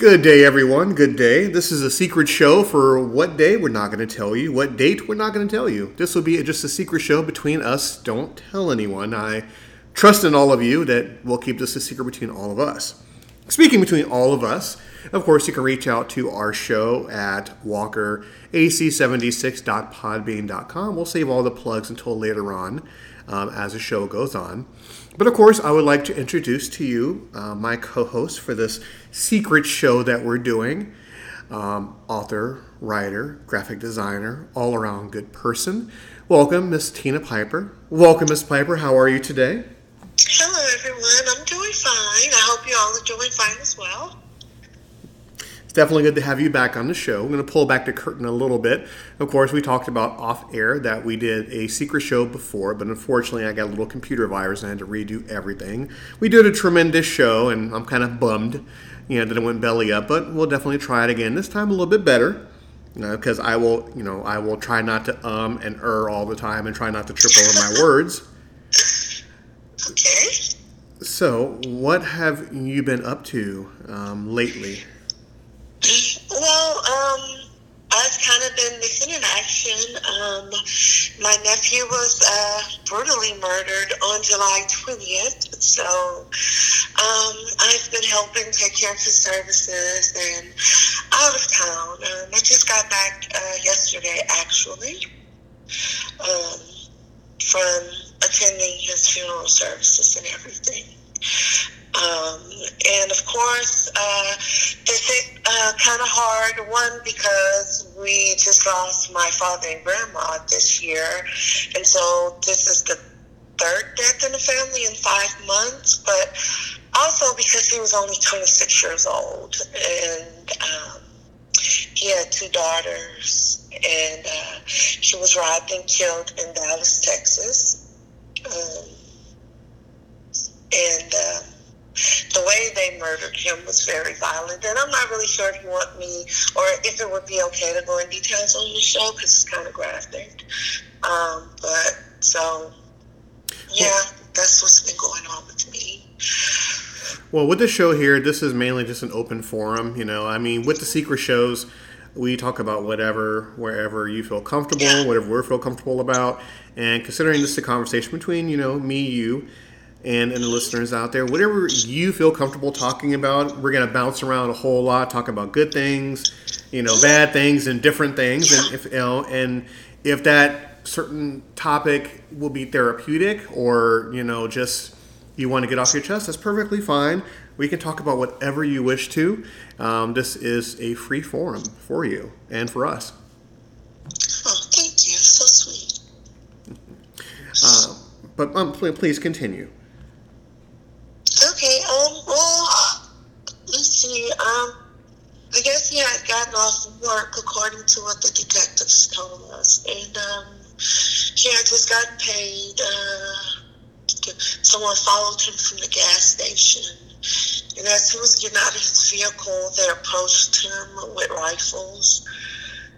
Good day, everyone. Good day. This is a secret show for what day we're not going to tell you, what date we're not going to tell you. This will be just a secret show between us. Don't tell anyone. I trust in all of you that we'll keep this a secret between all of us. Speaking between all of us, of course, you can reach out to our show at walkerac76.podbean.com. We'll save all the plugs until later on um, as the show goes on. But of course, I would like to introduce to you uh, my co host for this secret show that we're doing um, author, writer, graphic designer, all around good person. Welcome, Miss Tina Piper. Welcome, Miss Piper. How are you today? Hello, everyone. I'm doing fine. I hope you all are doing fine as well. It's definitely good to have you back on the show. I'm going to pull back the curtain a little bit. Of course, we talked about off air that we did a secret show before, but unfortunately, I got a little computer virus and I had to redo everything. We did a tremendous show, and I'm kind of bummed, you know, that it went belly up, but we'll definitely try it again. This time a little bit better. Because I will, you know, I will try not to um and er all the time, and try not to trip over my words. Okay. So, what have you been up to um, lately? Well, um, I've kind of been missing in action. Um, my nephew was uh, brutally murdered on July 20th, so um, I've been helping take care of his services and out of town. Um, I just got back uh, yesterday, actually, um, from attending his funeral services and everything. Um, and of course, uh, this is uh, kind of hard. One because we just lost my father and grandma this year, and so this is the third death in the family in five months. But also because he was only 26 years old, and um, he had two daughters, and uh, he was robbed and killed in Dallas, Texas. Um, and uh, the way they murdered him was very violent. And I'm not really sure if you want me or if it would be okay to go in details on the show because it's kind of graphic. Um, but so, yeah, that's what's been going on with me. Well, with the show here, this is mainly just an open forum. You know, I mean, with the secret shows, we talk about whatever, wherever you feel comfortable, Yeah. whatever we feel comfortable about. And considering this is a conversation between, you know, me, you, and, and the listeners out there, whatever you feel comfortable talking about, we're going to bounce around a whole lot, talk about good things, you know, bad things, and different things. And if, you know, and if that certain topic will be therapeutic or, you know, just you want to get off your chest, that's perfectly fine. We can talk about whatever you wish to. Um, this is a free forum for you and for us. Oh, thank you. So sweet. Uh, but um, please continue. Okay, um, well, let's see. Um, I guess he had gotten off work according to what the detectives told us, and um, he had just gotten paid. Uh, someone followed him from the gas station, and as he was getting out of his vehicle, they approached him with rifles.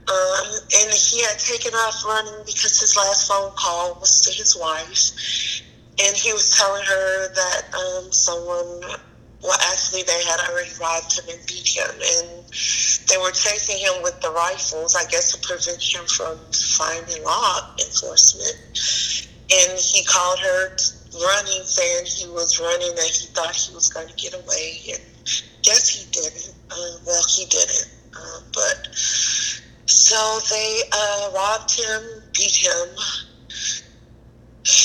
Um, and he had taken off running because his last phone call was to his wife and he was telling her that um, someone, well, actually, they had already robbed him and beat him, and they were chasing him with the rifles, I guess, to prevent him from finding law enforcement. And he called her running, saying he was running and he thought he was going to get away, and guess he didn't. Uh, well, he didn't, uh, but so they uh, robbed him, beat him,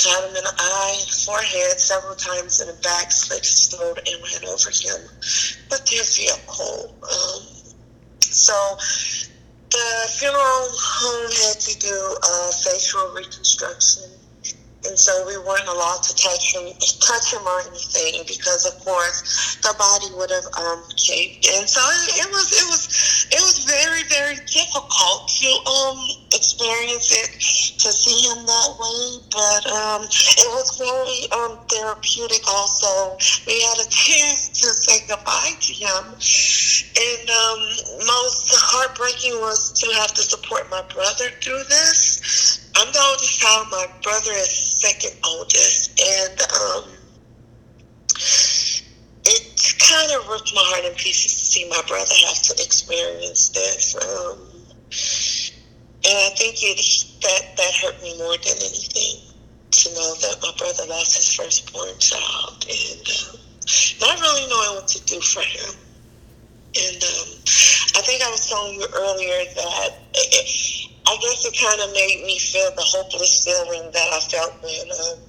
shot him in the eye, forehead, several times in the back, slit his throat, and ran over him with their vehicle. Um, so the funeral home had to do uh, facial reconstruction. And so we weren't allowed to touch him, touch him or anything because, of course, the body would have um, caved in. So it, it was, it was, it was very, very difficult to um, experience it, to see him that way. But um, it was very um, therapeutic. Also, we had a chance to say goodbye to him, and um, most heartbreaking was to have to support my brother through this. I'm the oldest child. My brother is second oldest, and um, it kind of ripped my heart in pieces to see my brother have to experience this. Um, and I think it that that hurt me more than anything to know that my brother lost his firstborn child and um, not really knowing what to do for him. And um, I think I was telling you earlier that it, I guess it kind of made me feel the hopeless feeling that I felt when um,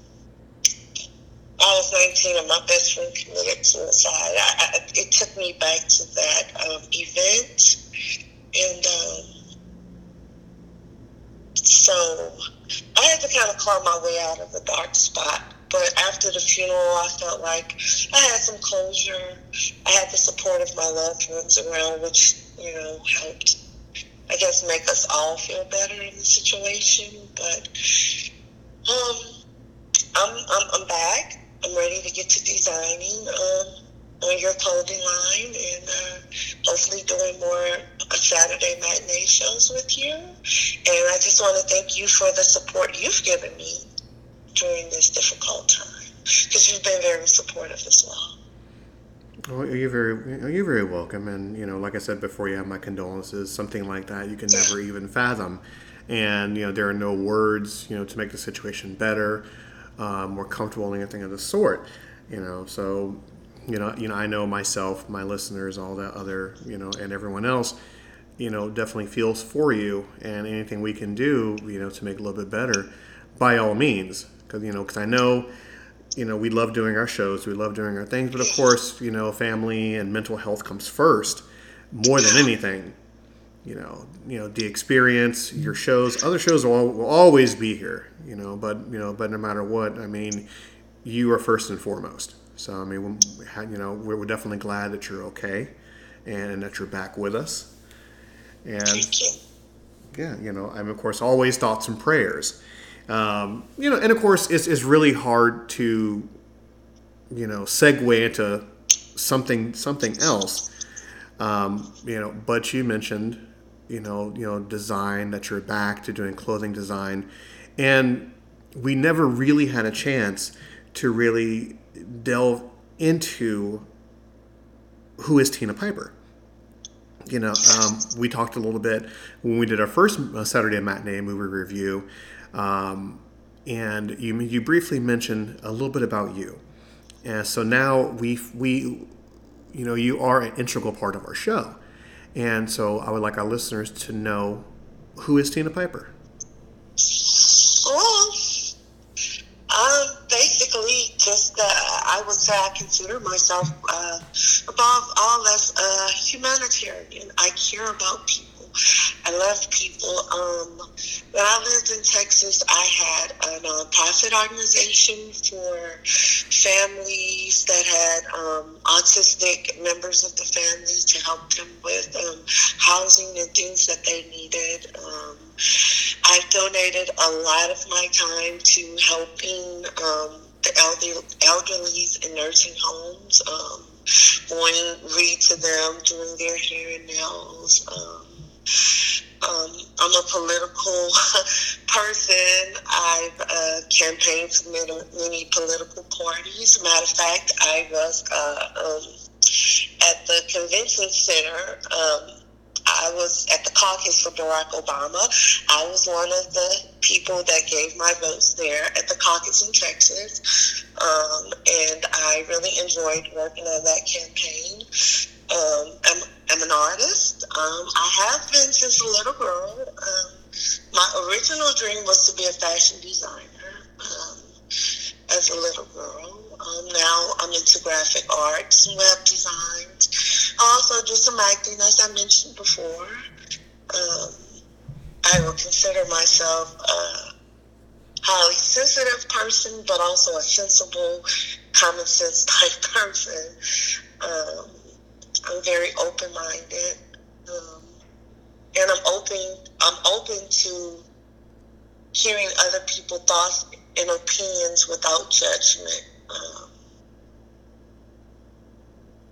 I was 19 and my best friend committed suicide. I, I, it took me back to that um, event. And um, so I had to kind of claw my way out of the dark spot. But after the funeral, I felt like I had some closure. I had the support of my loved ones around, which, you know, helped, I guess, make us all feel better in the situation. But um, I'm, I'm, I'm back. I'm ready to get to designing um, on your clothing line and uh, hopefully doing more uh, Saturday matinee shows with you. And I just want to thank you for the support you've given me during this difficult time because you've been very supportive as well. Well, you're very you're very welcome, and you know, like I said before, you have my condolences. Something like that you can never even fathom, and you know, there are no words, you know, to make the situation better, um, more comfortable, anything of the sort. You know, so you know, you know, I know myself, my listeners, all that other, you know, and everyone else, you know, definitely feels for you, and anything we can do, you know, to make it a little bit better, by all means, because you know, because I know you know, we love doing our shows, we love doing our things, but of course, you know, family and mental health comes first more than anything. You know, you know, the experience, your shows, other shows will, will always be here, you know, but, you know, but no matter what, I mean, you are first and foremost. So, I mean, you know, we're definitely glad that you're okay and that you're back with us. And yeah, you know, I'm, of course, always thoughts and prayers. Um, you know, and of course, it's, it's really hard to, you know, segue into something something else. Um, you know, but you mentioned, you know, you know, design that you're back to doing clothing design, and we never really had a chance to really delve into who is Tina Piper. You know, um, we talked a little bit when we did our first Saturday matinee movie review um, and you you briefly mentioned a little bit about you, and so now we we you know you are an integral part of our show, and so I would like our listeners to know who is Tina Piper. Well, um, basically, just uh, I would say I consider myself uh, above all as a humanitarian. I care about people. I love people. Um, when I lived in Texas, I had a nonprofit organization for families that had um, autistic members of the family to help them with um, housing and things that they needed. Um, I've donated a lot of my time to helping um, the elderly, in nursing homes, um, going read to them, doing their hair and nails. Um, um, I'm a political person. I've uh, campaigned for many, many, political parties. Matter of fact, I was uh, um, at the convention center. Um, I was at the caucus for Barack Obama. I was one of the people that gave my votes there at the caucus in Texas. Um, and I really enjoyed working on that campaign. Um, I'm, I'm an artist. Um, I have been since a little girl. Um, my original dream was to be a fashion designer um, as a little girl. Um, now I'm into graphic arts and web designs. I also do some acting, as I mentioned before. Um, I will consider myself a highly sensitive person, but also a sensible, common sense type person. Um, I'm very open minded, um, and I'm open. I'm open to hearing other people's thoughts and opinions without judgment. Um,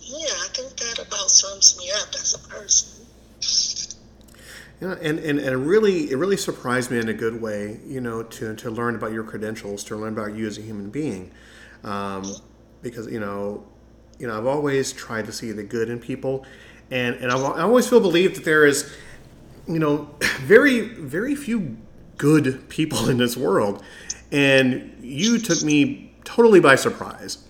yeah, I think that about sums me up as a person. Yeah, and, and, and it really it really surprised me in a good way, you know, to, to learn about your credentials, to learn about you as a human being, um, because you know you know, I've always tried to see the good in people, and and I've, I always feel believed that there is, you know, very very few good people in this world, and you took me totally by surprise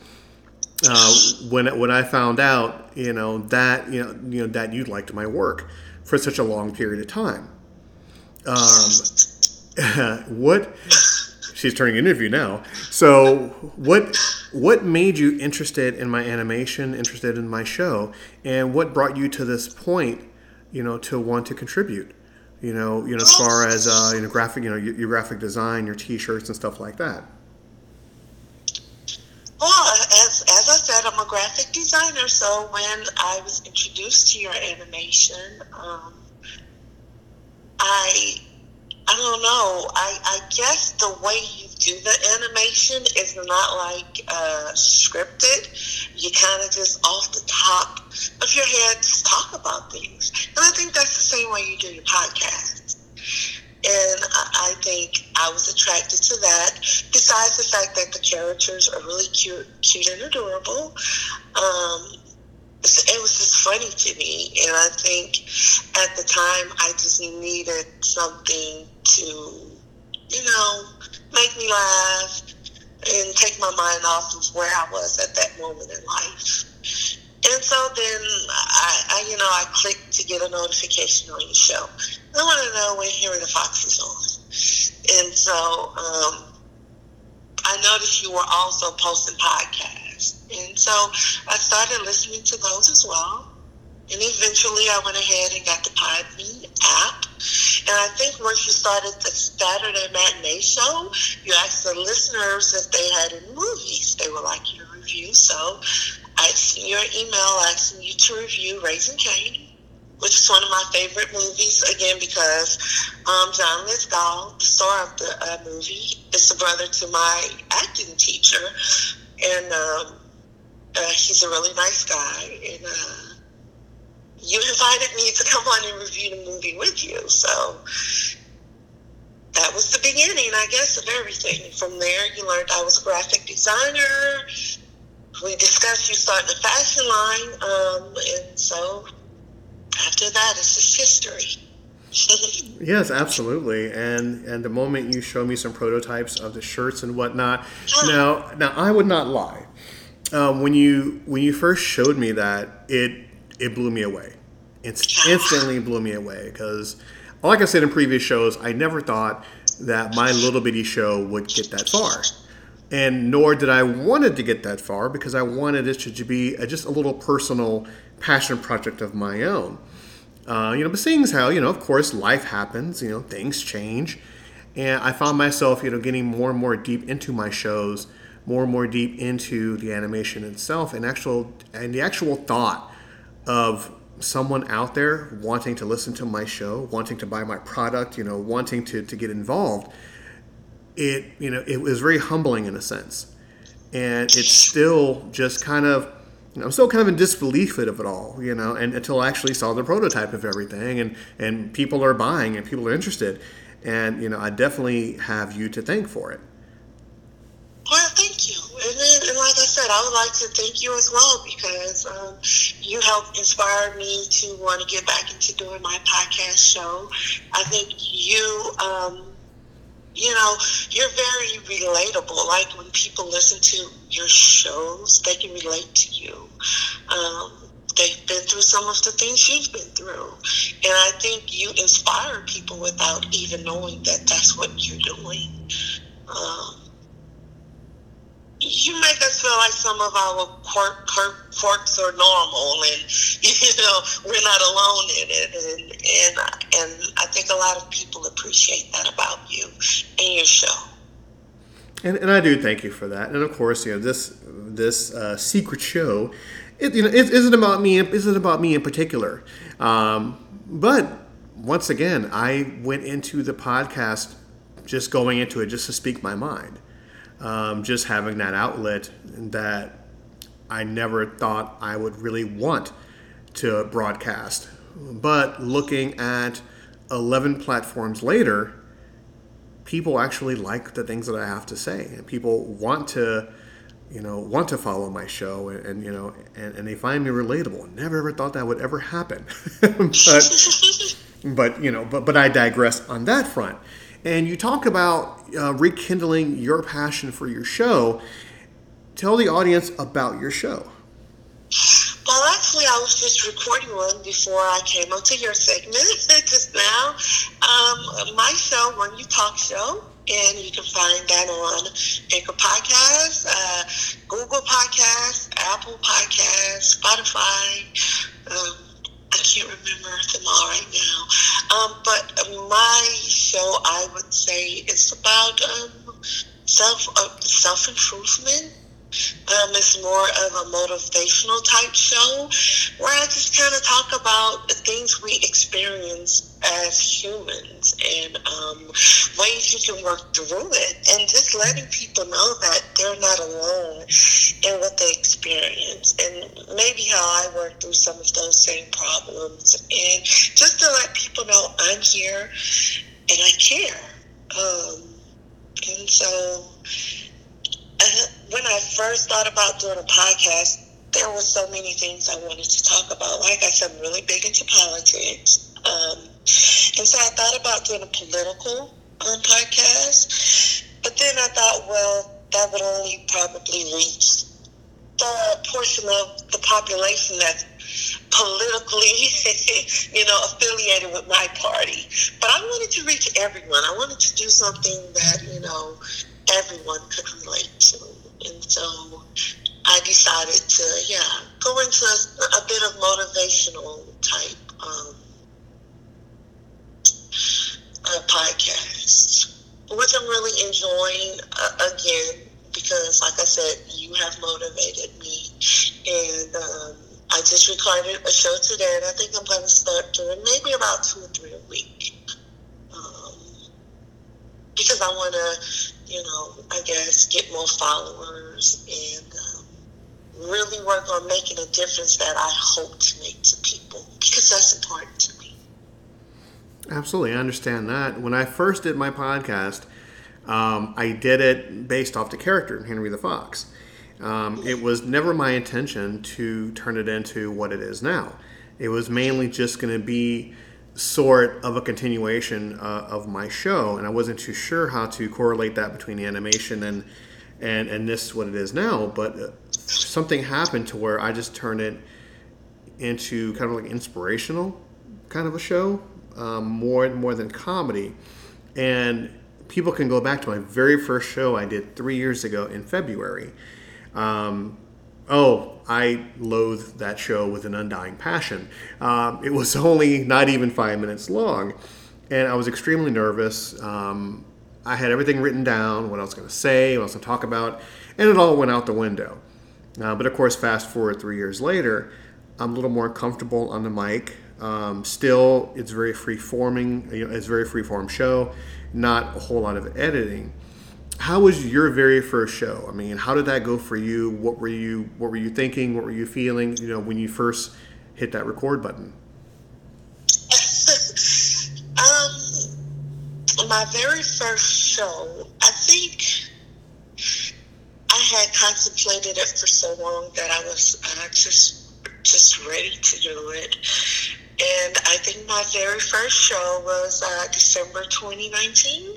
uh, when when I found out, you know that you know you know that you liked my work for such a long period of time. Um, what she's turning an interview now. So what what made you interested in my animation, interested in my show, and what brought you to this point, you know, to want to contribute? You know, you know, as far as uh, you know, graphic, you know, your, your graphic design, your T-shirts and stuff like that. Well, as, as I said, I'm a graphic designer, so when I was introduced to your animation, um, I I don't know. I, I guess the way you do the animation is not like uh, scripted. You kind of just off the top of your head just talk about things. And I think that's the same way you do your podcast. And I, I think I was attracted to that. Besides the fact that the characters are really cute, cute and adorable. Um, it was just funny to me. And I think at the time I just needed something to, you know, make me laugh and take my mind off of where I was at that moment in life. And so then I, I you know, I clicked to get a notification on your show. I want to know when Henry the Fox is on. And so um, I noticed you were also posting podcasts. And so I started listening to those as well. And eventually I went ahead and got the Podbean app. And I think once you started the Saturday matinee show, you asked the listeners if they had any movies they would like you to review. So I sent your email asking you to review Raising Cain, which is one of my favorite movies, again, because um, John Lithgow, the star of the uh, movie, is the brother to my acting teacher. And um, uh, he's a really nice guy. And uh, you invited me to come on and review the movie with you. So that was the beginning, I guess, of everything. From there, you learned I was a graphic designer. We discussed you starting a fashion line. Um, and so after that, it's just history. yes, absolutely. And and the moment you show me some prototypes of the shirts and whatnot, now now I would not lie. Um, when you when you first showed me that, it it blew me away. It's instantly blew me away because, like I said in previous shows, I never thought that my little bitty show would get that far. And nor did I wanted to get that far because I wanted it to be a, just a little personal passion project of my own. Uh, you know, but seeing as how, you know, of course, life happens, you know, things change. And I found myself, you know, getting more and more deep into my shows, more and more deep into the animation itself and actual and the actual thought of someone out there wanting to listen to my show, wanting to buy my product, you know, wanting to, to get involved, it you know it was very humbling in a sense, and it's still just kind of you know, I'm still kind of in disbelief of it all, you know, and until I actually saw the prototype of everything, and and people are buying and people are interested, and you know I definitely have you to thank for it. Well, thank. And, and like I said, I would like to thank you as well because um, you helped inspire me to want to get back into doing my podcast show. I think you, um, you know, you're very relatable. Like when people listen to your shows, they can relate to you. Um, they've been through some of the things you've been through. And I think you inspire people without even knowing that that's what you're doing. Um, you make us feel like some of our quirk, quirk, quirks are normal, and you know we're not alone in it. And and and I think a lot of people appreciate that about you and your show. And, and I do thank you for that. And of course, you know this this uh, secret show, it, you know, it isn't about me. It isn't about me in particular. Um, but once again, I went into the podcast just going into it just to speak my mind um, just having that outlet that I never thought I would really want to broadcast. But looking at 11 platforms later, people actually like the things that I have to say, and people want to you know, want to follow my show and, and you know, and, and, they find me relatable. Never ever thought that would ever happen. but, but, you know, but, but I digress on that front. And you talk about uh, rekindling your passion for your show. Tell the audience about your show. Well, actually, I was just recording one before I came onto your segment just now. Um, my show, 1U Talk Show, and you can find that on Anchor Podcasts, uh, Google Podcasts, Apple Podcasts, Spotify. Um, I can't remember them all right now. Um, but my show, I would say, is about um, self uh, self improvement um, it's more of a motivational type show where I just kind of talk about the things we experience as humans and um, ways you can work through it, and just letting people know that they're not alone in what they experience, and maybe how I work through some of those same problems, and just to let people know I'm here and I care. Um, and so when I first thought about doing a podcast, there were so many things I wanted to talk about. Like I said, I'm really big into politics. Um, and so I thought about doing a political um, podcast. But then I thought, well, that would only probably reach the portion of the population that's politically, you know, affiliated with my party. But I wanted to reach everyone. I wanted to do something that, you know, everyone could relate to. And so I decided to, yeah, go into a, a bit of motivational type um, podcast, which I'm really enjoying uh, again because, like I said, you have motivated me. And um, I just recorded a show today, and I think I'm going to start doing maybe about two or three a week. Um, because I want to you know, I guess, get more followers and um, really work on making a difference that I hope to make to people because that's important to me. Absolutely, I understand that. When I first did my podcast, um, I did it based off the character Henry the Fox. Um, it was never my intention to turn it into what it is now. It was mainly just going to be sort of a continuation uh, of my show, and I wasn't too sure how to correlate that between the animation and and and this what it is now. But uh, something happened to where I just turned it into kind of like inspirational kind of a show, um, more more than comedy, and people can go back to my very first show I did three years ago in February. Um, Oh, I loathe that show with an undying passion. Um, it was only not even five minutes long, and I was extremely nervous. Um, I had everything written down, what I was going to say, what I was going to talk about, and it all went out the window. Uh, but of course, fast forward three years later, I'm a little more comfortable on the mic. Um, still, it's very free forming. You know, it's a very free form show, not a whole lot of editing how was your very first show? I mean, how did that go for you? What were you What were you thinking? What were you feeling? You know, when you first hit that record button. um, my very first show, I think I had contemplated it for so long that I was uh, just just ready to do it. And I think my very first show was uh, December 2019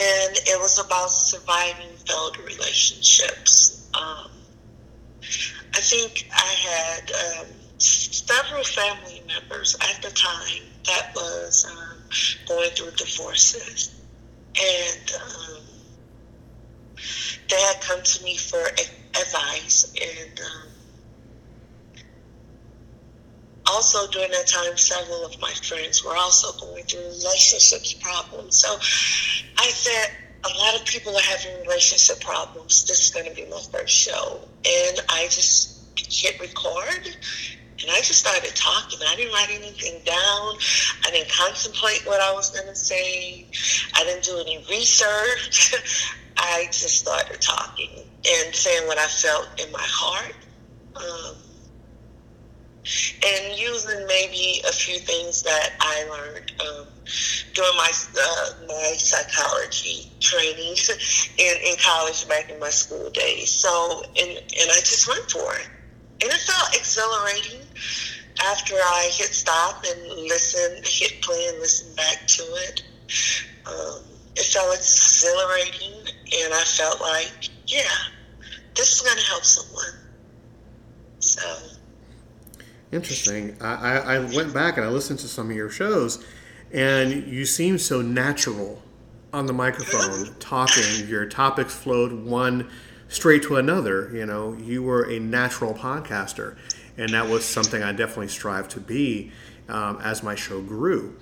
and it was about surviving failed relationships. Um, I think I had um, several family members at the time that was um, going through divorces, and um, they had come to me for advice and um, also during that time, several of my friends were also going through relationships problems. So I said, a lot of people are having relationship problems. This is going to be my first show. And I just hit record and I just started talking. I didn't write anything down. I didn't contemplate what I was going to say. I didn't do any research. I just started talking and saying what I felt in my heart. Um, and using maybe a few things that I learned um, during my uh, my psychology training in, in college back in my school days. So, and and I just went for it, and it felt exhilarating after I hit stop and listen, hit play and listen back to it. Um, it felt exhilarating, and I felt like, yeah, this is going to help someone. So. Interesting. I, I, went back and I listened to some of your shows, and you seem so natural on the microphone talking. Your topics flowed one straight to another. You know, you were a natural podcaster, and that was something I definitely strive to be um, as my show grew.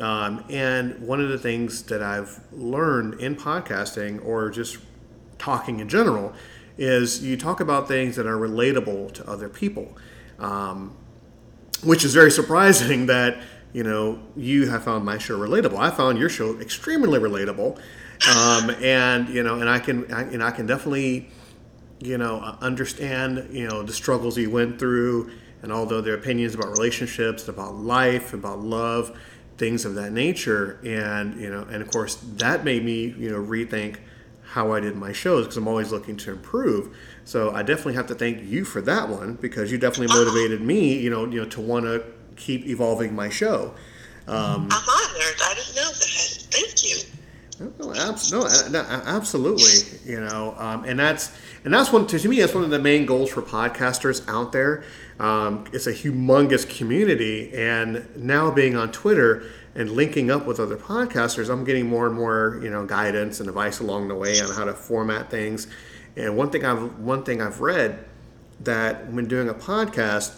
Um, and one of the things that I've learned in podcasting or just talking in general is you talk about things that are relatable to other people. Um, which is very surprising that you know you have found my show relatable. I found your show extremely relatable, um, and you know, and I can, I, and I can definitely, you know, understand you know the struggles you went through, and although their opinions about relationships, about life, about love, things of that nature, and you know, and of course that made me you know rethink how I did my shows because I'm always looking to improve. So I definitely have to thank you for that one because you definitely motivated me, you know, you know, to want to keep evolving my show. Um, I'm honored. I didn't know that. Thank you. No, no, absolutely. You know, um, and that's and that's one to me. That's one of the main goals for podcasters out there. Um, it's a humongous community, and now being on Twitter and linking up with other podcasters, I'm getting more and more you know guidance and advice along the way on how to format things and one thing I've one thing I've read that when doing a podcast,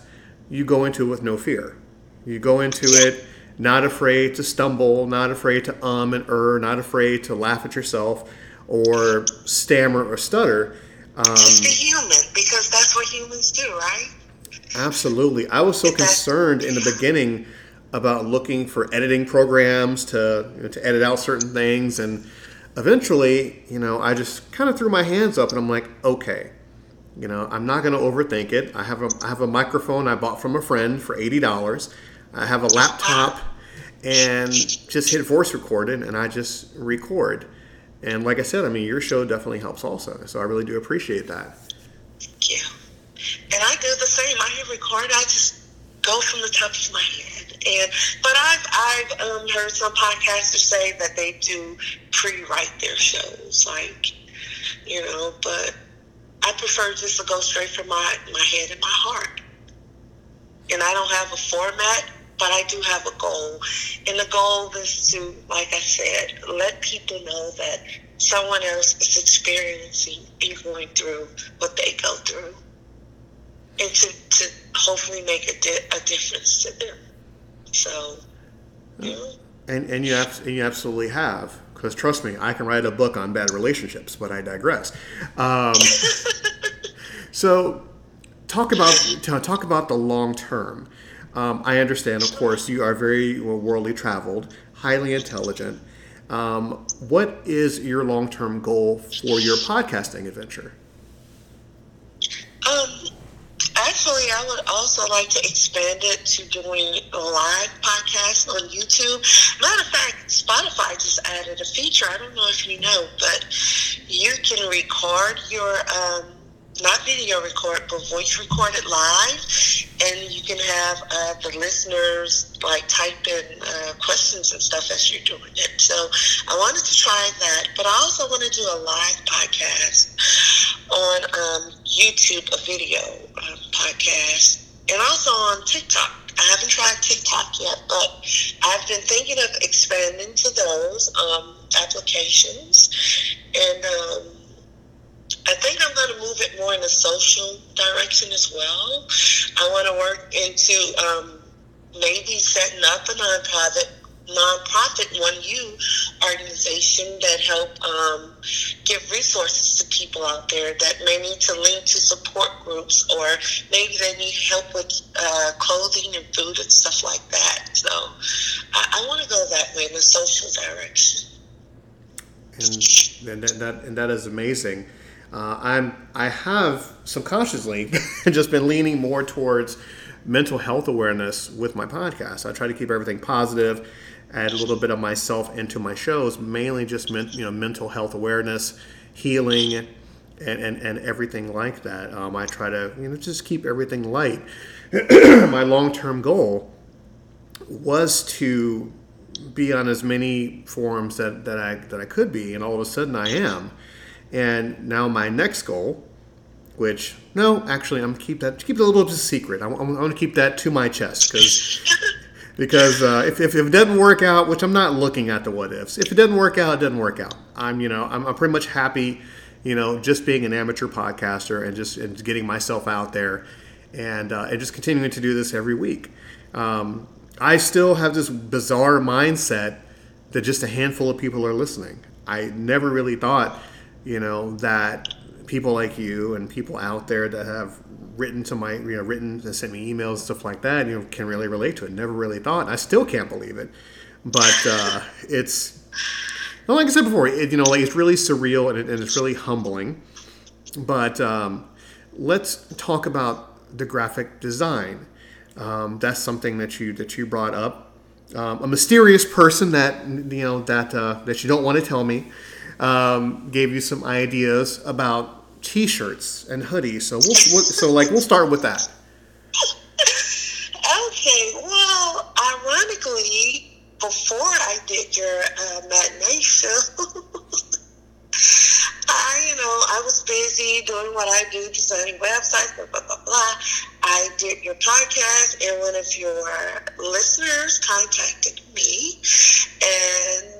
you go into it with no fear. You go into it not afraid to stumble, not afraid to um and er, not afraid to laugh at yourself or stammer or stutter. Um, Just be human because that's what humans do, right? Absolutely. I was so concerned in the beginning about looking for editing programs to you know, to edit out certain things and eventually, you know, I just kind of threw my hands up and I'm like, okay, you know, I'm not going to overthink it. I have a I have a microphone I bought from a friend for eighty dollars. I have a laptop and just hit voice recorded and I just record. And like I said, I mean, your show definitely helps also. So I really do appreciate that. Yeah. And I do the same. I hit record. I just go from the top of my head. And but I've I've um, heard some podcasters say that they do pre-write their shows, like you know. But I prefer just to go straight from my my head and my heart. And I don't have a format, but I do have a goal. And the goal is to, like I said, let people know that someone else is experiencing and going through what they go through. And to, to hopefully make a, di- a difference to them. So, yeah. And, and, you, and you absolutely have. Because trust me, I can write a book on bad relationships, but I digress. Um, so, talk about talk about the long term. Um, I understand, of course, you are very worldly traveled, highly intelligent. Um, what is your long term goal for your podcasting adventure? Um, Actually, I would also like to expand it to doing live podcasts on YouTube. Matter of fact, Spotify just added a feature. I don't know if you know, but you can record your um, not video record, but voice record it live, and you can have uh, the listeners like type in uh, questions and stuff as you're doing it. So I wanted to try that, but I also want to do a live podcast on um, YouTube, a video um, podcast, and also on TikTok. I haven't tried TikTok yet, but I've been thinking of expanding to those um, applications, and um, think I'm going to move it more in a social direction as well. I want to work into um, maybe setting up a nonprofit nonprofit one you organization that help um, give resources to people out there that may need to link to support groups or maybe they need help with uh, clothing and food and stuff like that. So i, I want to go that way in the social direction. And, and that, and that is amazing uh, I'm I have subconsciously just been leaning more towards mental health awareness with my podcast. I try to keep everything positive, add a little bit of myself into my shows, mainly just men, you know mental health awareness, healing, and, and, and everything like that. Um, I try to you know just keep everything light. my long term goal was to be on as many forums that, that I that I could be, and all of a sudden I am. And now my next goal, which no, actually I'm keep that keep it a little bit secret. I, I want to keep that to my chest because because uh, if, if, if, it doesn't work out, which I'm not looking at the what ifs, if it doesn't work out, it doesn't work out. I'm you know I'm, I'm pretty much happy, you know, just being an amateur podcaster and just and getting myself out there, and uh, and just continuing to do this every week. Um, I still have this bizarre mindset that just a handful of people are listening. I never really thought, you know, that people like you and people out there that have written to my, you know, written and sent me emails stuff like that, you know, can really relate to it. Never really thought. I still can't believe it, but uh, it's, well, like I said before, it, you know, like it's really surreal and, it, and it's really humbling. But um, let's talk about the graphic design um, that's something that you that you brought up. Um, a mysterious person that you know that uh, that you don't want to tell me um, gave you some ideas about T-shirts and hoodies. So we'll, we'll so like we'll start with that. Okay. Well, ironically, before I did your uh, matinee show. I, you know, I was busy doing what I do, designing websites, blah, blah, blah, blah. I did your podcast, and one of your listeners contacted me and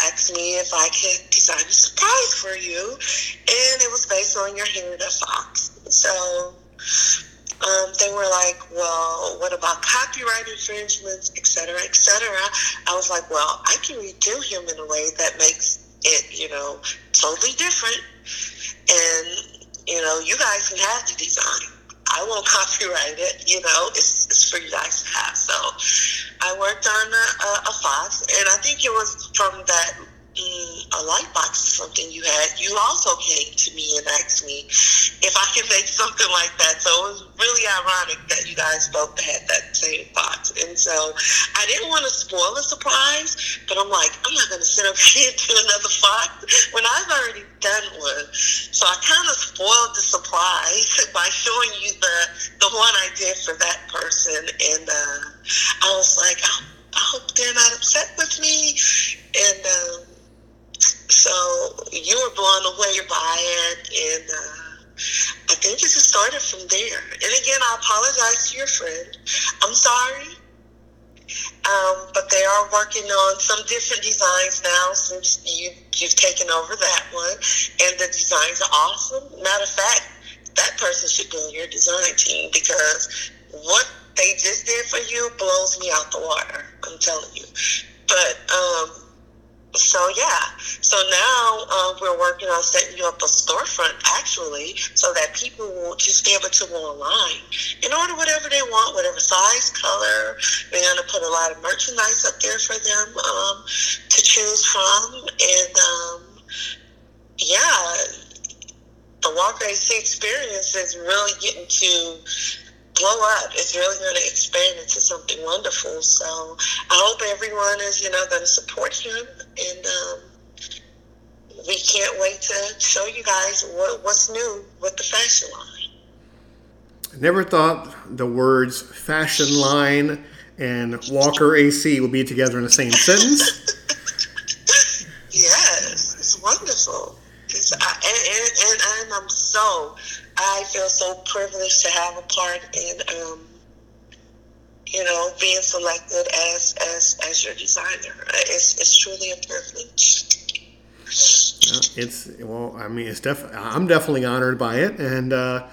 asked me if I could design a surprise for you. And it was based on your hair Henry the Fox. So um, they were like, well, what about copyright infringements, et cetera, et cetera? I was like, well, I can redo him in a way that makes it, you know, totally different. And, you know, you guys can have the design. I won't copyright it, you know, it's, it's for you guys to have. So I worked on uh, a, a, a Fox, and I think it was from that mm, a light box something you had, you also came to me and asked me if I could make something like that. So it was really ironic that you guys both had that same box. And so I didn't want to spoil the surprise, but I'm like, I'm not going to sit up here and do another box when I've already done one. So I kind of spoiled the surprise by showing you the the one I did for that person, and uh, I was like, I, I hope they're not upset with me, and. Um, so you were blown away by it, and uh, I think it just started from there. And again, I apologize to your friend. I'm sorry. Um, but they are working on some different designs now since you, you've taken over that one. And the designs are awesome. Matter of fact, that person should be on your design team because what they just did for you blows me out the water. I'm telling you. But um, so yeah, so we're working on setting you up a storefront actually, so that people will just be able to go online and order whatever they want, whatever size, color. We're gonna put a lot of merchandise up there for them um, to choose from, and um, yeah, the Walker AC experience is really getting to blow up. It's really going to expand into something wonderful. So I hope everyone is, you know, going to support him, and um, we can't wait to show you guys what, what's new with the fashion line. I never thought the words fashion line and Walker AC would be together in the same sentence. yes, it's wonderful. It's, I, and, and, and I'm so I feel so privileged to have a part in, um, you know, being selected as as as your designer. It's it's truly a privilege. It's well, I mean, it's definitely. I'm definitely honored by it, and uh,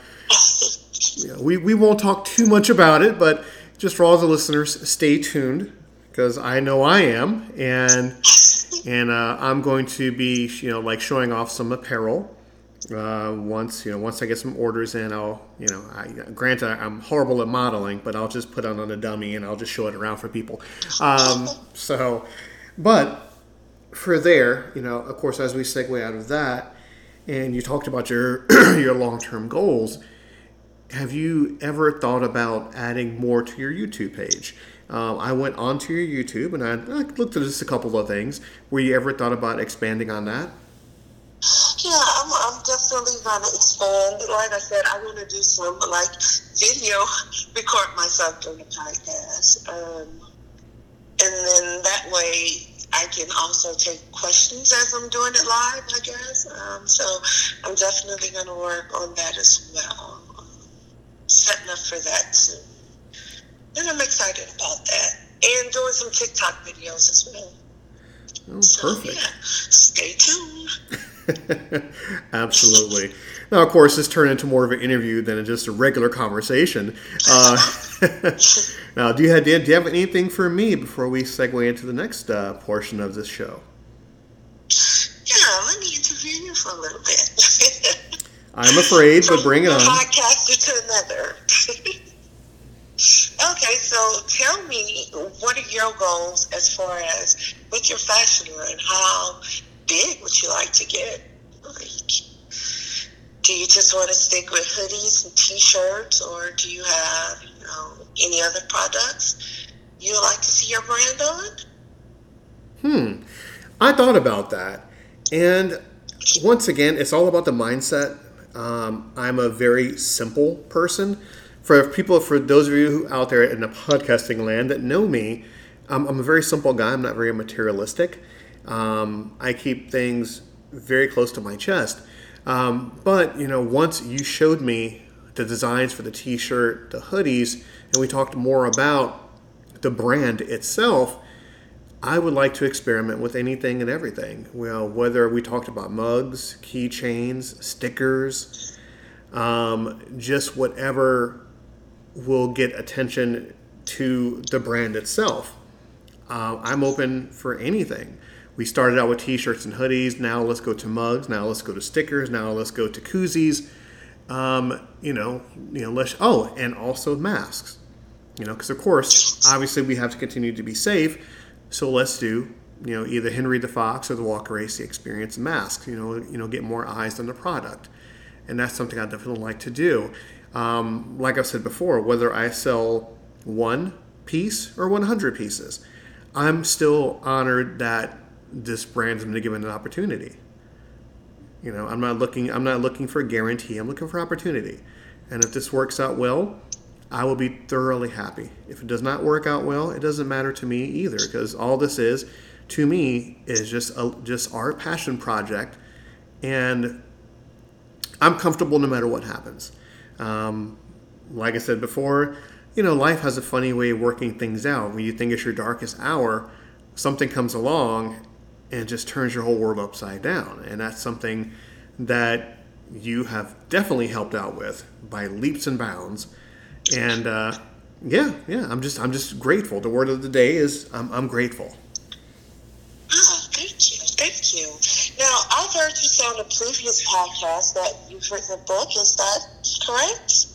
we we won't talk too much about it, but just for all the listeners, stay tuned because I know I am, and and uh, I'm going to be you know like showing off some apparel uh, once you know, once I get some orders in, I'll you know, I, granted I'm horrible at modeling, but I'll just put it on a dummy and I'll just show it around for people. Um, so, but for there, you know, of course, as we segue out of that, and you talked about your your long term goals, have you ever thought about adding more to your YouTube page? Um, I went onto your YouTube and I, I looked at just a couple of things. Were you ever thought about expanding on that? Yeah, I'm, I'm definitely going to expand. Like I said, I want to do some like video, record myself doing a podcast. Um, and then that way I can also take questions as I'm doing it live, I guess. Um, so I'm definitely going to work on that as well. Um, setting up for that soon. And I'm excited about that. And doing some TikTok videos as well. Oh, so, perfect. Yeah, stay tuned. Absolutely. Now, of course, this turned into more of an interview than just a regular conversation. Uh, now, do you, have, do you have anything for me before we segue into the next uh, portion of this show? Yeah, let me interview you for a little bit. I'm afraid, but bring it on. Podcaster to another. okay, so tell me, what are your goals as far as with your fashion line? How big would you like to get? Like, do you just want to stick with hoodies and t-shirts, or do you have, you know, any other products you would like to see your brand on? Hmm. I thought about that, and once again, it's all about the mindset. Um, I'm a very simple person for people, for those of you out there in the podcasting land that know me, um, I'm a very simple guy. I'm not very materialistic. Um, I keep things very close to my chest. Um, but you know, once you showed me the designs for the T-shirt, the hoodies, and we talked more about the brand itself, I would like to experiment with anything and everything. Well, whether we talked about mugs, keychains, stickers, um, just whatever will get attention to the brand itself. Uh, I'm open for anything. We started out with t-shirts and hoodies. Now let's go to mugs. Now let's go to stickers. Now let's go to koozies. Um, you know, you know. Let's oh, and also masks. You know, because of course, obviously, we have to continue to be safe. So let's do you know either Henry the Fox or the Walker AC Experience masks. You know, you know, get more eyes on the product, and that's something I definitely like to do. Um, like I've said before, whether I sell one piece or 100 pieces, I'm still honored that this brand's been given an opportunity. You know, I'm not looking. I'm not looking for a guarantee. I'm looking for opportunity, and if this works out well, I will be thoroughly happy. If it does not work out well, it doesn't matter to me either, because all this is, to me, is just a, just our passion project, and I'm comfortable no matter what happens. Um, like I said before, you know, life has a funny way of working things out. When you think it's your darkest hour, something comes along and just turns your whole world upside down. And that's something that you have definitely helped out with by leaps and bounds. And uh, yeah, yeah, I'm just I'm just grateful. The word of the day is I'm, I'm grateful. Oh, thank you, thank you. Now I've heard you say on a previous podcast that you've written a book. Is that correct?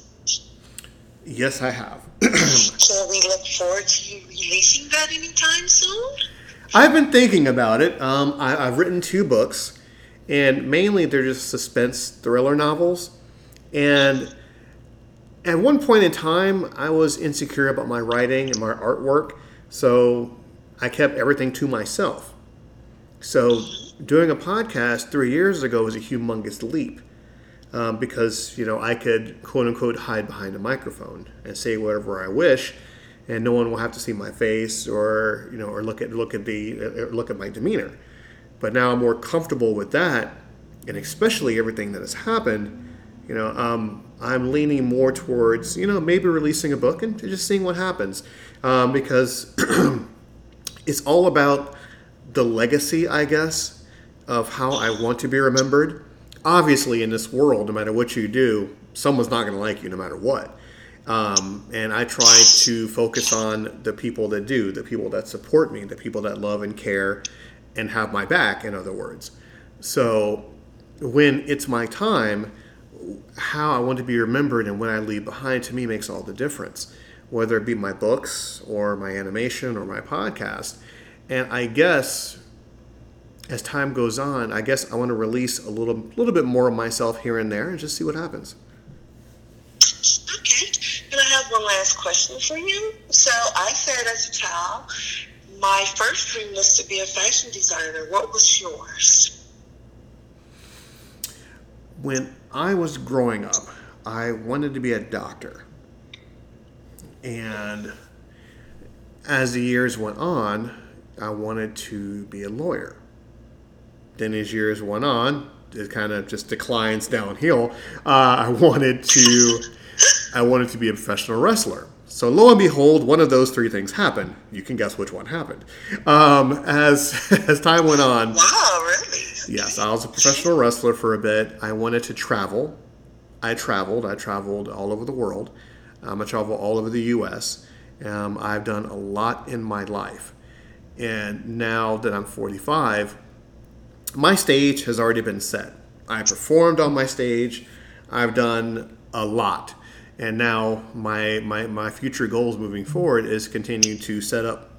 Yes, I have. Can we look forward to you releasing that anytime soon? I've been thinking about it. Um, I, have written two books, and mainly they're just suspense thriller novels. And at one point in time, I was insecure about my writing and my artwork, so I kept everything to myself. So doing a podcast three years ago was a humongous leap um, because you know I could quote unquote hide behind a microphone and say whatever I wish, and no one will have to see my face or you know or look at look at the look at my demeanor. But now I'm more comfortable with that, and especially everything that has happened. You know, um, I'm leaning more towards you know maybe releasing a book and just seeing what happens, um, because it's all about the legacy, I guess, of how I want to be remembered obviously in this world, no matter what you do, someone's not going to like you no matter what. Um, and I try to focus on the people that do, the people that support me, the people that love and care and have my back, in other words. So when it's my time, how I want to be remembered and what I leave behind to me makes all the difference, whether it be my books or my animation or my podcast. And I guess as time goes on, I guess I want to release a little little bit more of myself here and there and just see what happens. Last question for you. So I said as a child, my first dream was to be a fashion designer. What was yours? When I was growing up, I wanted to be a doctor. And as the years went on, I wanted to be a lawyer. Then as years went on, it kind of just declines downhill. Uh, I wanted to, I wanted to be a professional wrestler. So lo and behold, one of those three things happened. You can guess which one happened. Um, as as time went on. Wow, really? Yes, I was a professional wrestler for a bit. I wanted to travel. I traveled. I traveled all over the world. Um, I traveled all over the U.S. Um, I've done a lot in my life, and now that I'm 45, my stage has already been set. I performed on my stage. I've done a lot. And now my, my, my future goals moving forward is continue to set up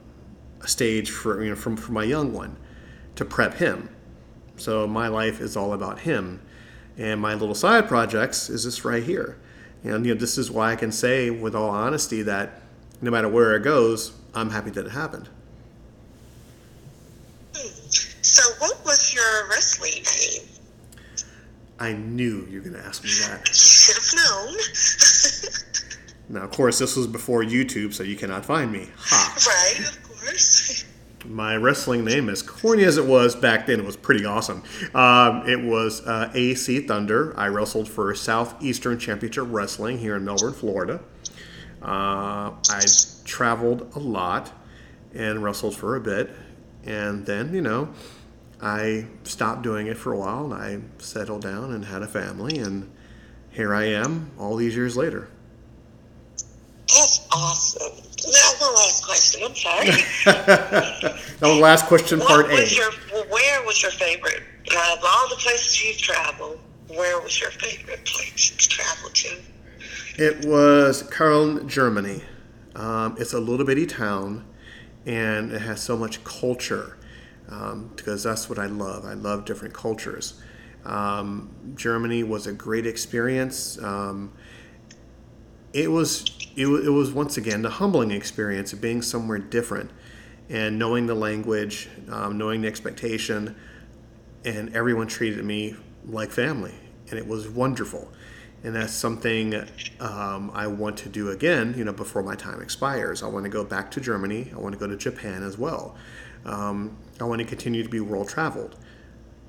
a stage for you know for, for my young one to prep him. So my life is all about him. And my little side projects is this right here. And you know, this is why I can say with all honesty that no matter where it goes, I'm happy that it happened. So, what was your wrestling name? I knew you were going to ask me that. You should have known. now, of course, this was before YouTube, so you cannot find me. Ha. Right, of course. My wrestling name, as corny as it was back then, it was pretty awesome. Um, it was uh, AC Thunder. I wrestled for Southeastern Championship Wrestling here in Melbourne, Florida. Uh, I traveled a lot and wrestled for a bit. And then, you know, I stopped doing it for a while and I settled down and had a family. And here I am all these years later. That's awesome. Now, one last question. I'm sorry. that was last question, part what was A. Your, where was your favorite? Of all the places you've traveled, where was your favorite place to travel to? It was Köln, Germany. Um, it's a little bitty town, and it has so much culture um, because that's what I love. I love different cultures. Um, Germany was a great experience. Um, it was it, it was once again the humbling experience of being somewhere different and knowing the language, um, knowing the expectation, and everyone treated me like family, and it was wonderful. And that's something um, I want to do again, you know, before my time expires. I want to go back to Germany. I want to go to Japan as well. Um, I want to continue to be world traveled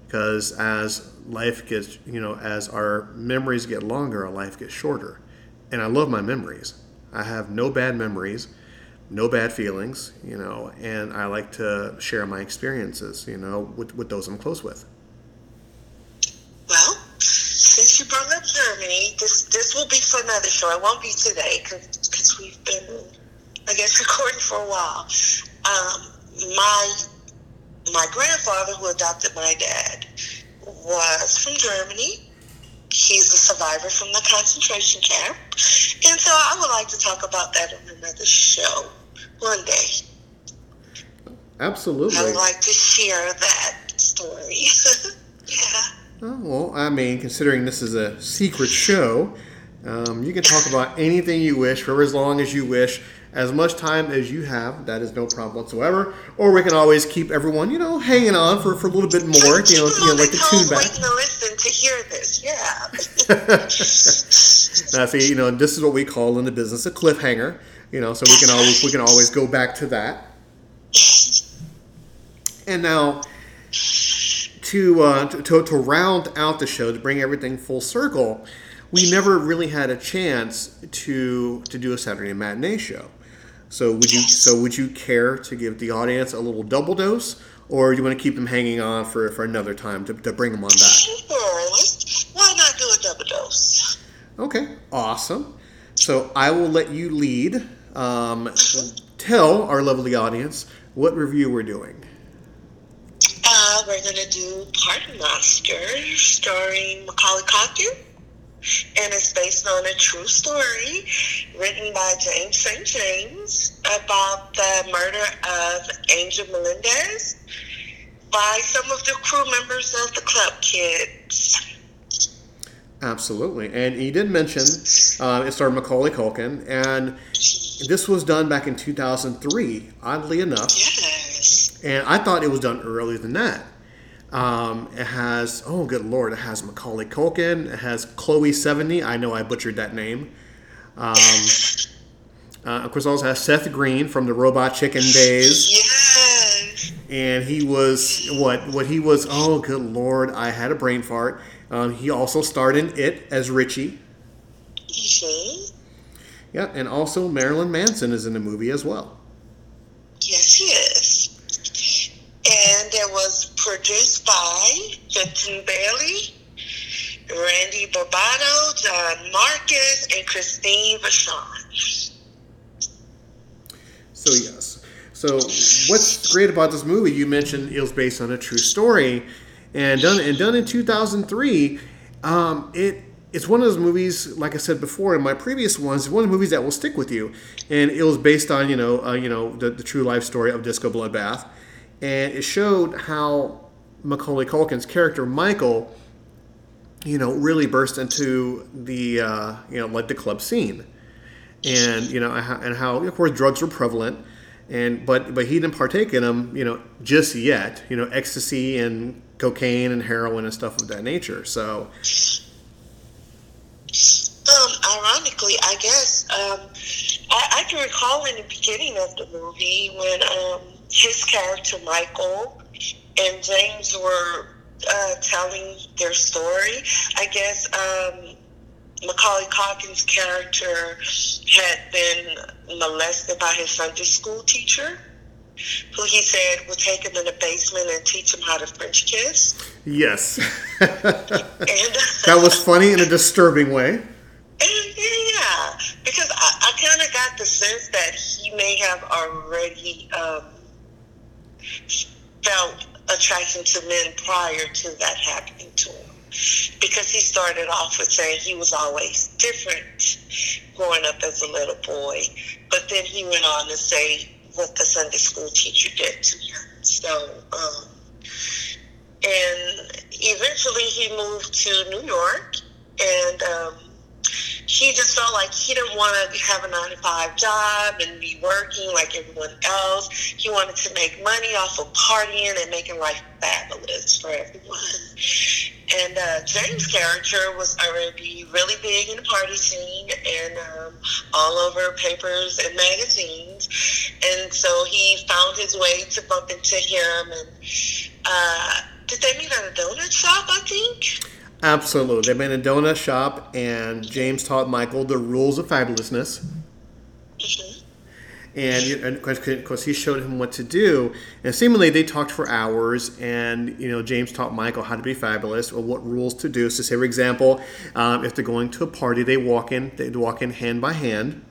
because as life gets, you know, as our memories get longer, our life gets shorter. And I love my memories. I have no bad memories, no bad feelings, you know, and I like to share my experiences, you know, with, with those I'm close with. Well, since you brought up Germany, this this will be for another show. It won't be today because we've been, I guess, recording for a while. Um, my my grandfather, who adopted my dad, was from Germany. He's a survivor from the concentration camp. And so I would like to talk about that on another show one day. Absolutely. I would like to share that story. yeah. Oh, well, I mean, considering this is a secret show, um, you can talk about anything you wish for as long as you wish as much time as you have. That is no problem whatsoever. Or we can always keep everyone, you know, hanging on for, for a little bit more. You know, you know like the tune back. Waiting to listen to hear this, yeah. now, see, you know, this is what we call in the business a cliffhanger. You know, so we can always we can always go back to that. And now, to, uh, to to round out the show to bring everything full circle, we never really had a chance to to do a Saturday matinee show. So would you so would you care to give the audience a little double dose, or do you want to keep them hanging on for, for another time to, to bring them on back? Sure. Why not do a double dose? Okay, awesome. So I will let you lead. Um, tell our lovely audience what review we're doing. Uh, we're going to do Party Monster, starring Macaulay Culkin and it's based on a true story written by James St. James about the murder of Angel Melendez by some of the crew members of the Club Kids. Absolutely, and he did mention uh, it starred Macaulay Culkin, and this was done back in 2003. Oddly enough, Yes. and I thought it was done earlier than that. Um, it has oh good lord, it has Macaulay Culkin, it has Chloe Seventy. I know I butchered that name. Um, uh, of course, also has Seth Green from the Robot Chicken days, Yes. and he was what what he was. Oh good lord, I had a brain fart. Um, he also starred in It as Richie. Mhm. Yeah, and also Marilyn Manson is in the movie as well. Yes, he is. And it was produced Fenton Bailey, Randy Barbato, John Marcus, and Christine Vachon. So yes. So what's great about this movie? You mentioned it was based on a true story, and done and done in 2003. Um, it it's one of those movies, like I said before in my previous ones, one of the movies that will stick with you. And it was based on you know uh, you know the, the true life story of Disco Bloodbath, and it showed how Macaulay Culkin's character Michael, you know, really burst into the uh, you know like the club scene. And you know and how of course drugs were prevalent. And but but he didn't partake in them you know just yet you know ecstasy and cocaine and heroin and stuff of that nature. So Um, ironically, I guess um, I, I can recall in the beginning of the movie when um, his character Michael and James were uh, telling their story. I guess um, Macaulay Culkin's character had been molested by his Sunday school teacher, who he said would take him in the basement and teach him how to French kiss. yes And that was funny in a disturbing way Yeah, because I, I kind of got the sense that he may have already um, felt attraction to men prior to that happening to him. Because he started off with saying he was always different growing up as a little boy. But then he went on to say what the Sunday school teacher did to him. So, um, and eventually he moved to New York and um, he just felt like he didn't want to have a nine to five job and be working like everyone else. He wanted to make money off of partying and making life fabulous for everyone. And uh, James' character was already really big in the party scene and um, all over papers and magazines. And so he found his way to bump into him. And uh, did they meet at a donut shop, I think? Absolutely. They've been in a donut shop and james taught michael the rules of fabulousness. Mhm. and, and of course- of course he showed him what to do. And seemingly they talked for hours and you know james taught michael how to be fabulous or what rules to do. So say for example um, if they're going to a party they walk in they walk in hand by hand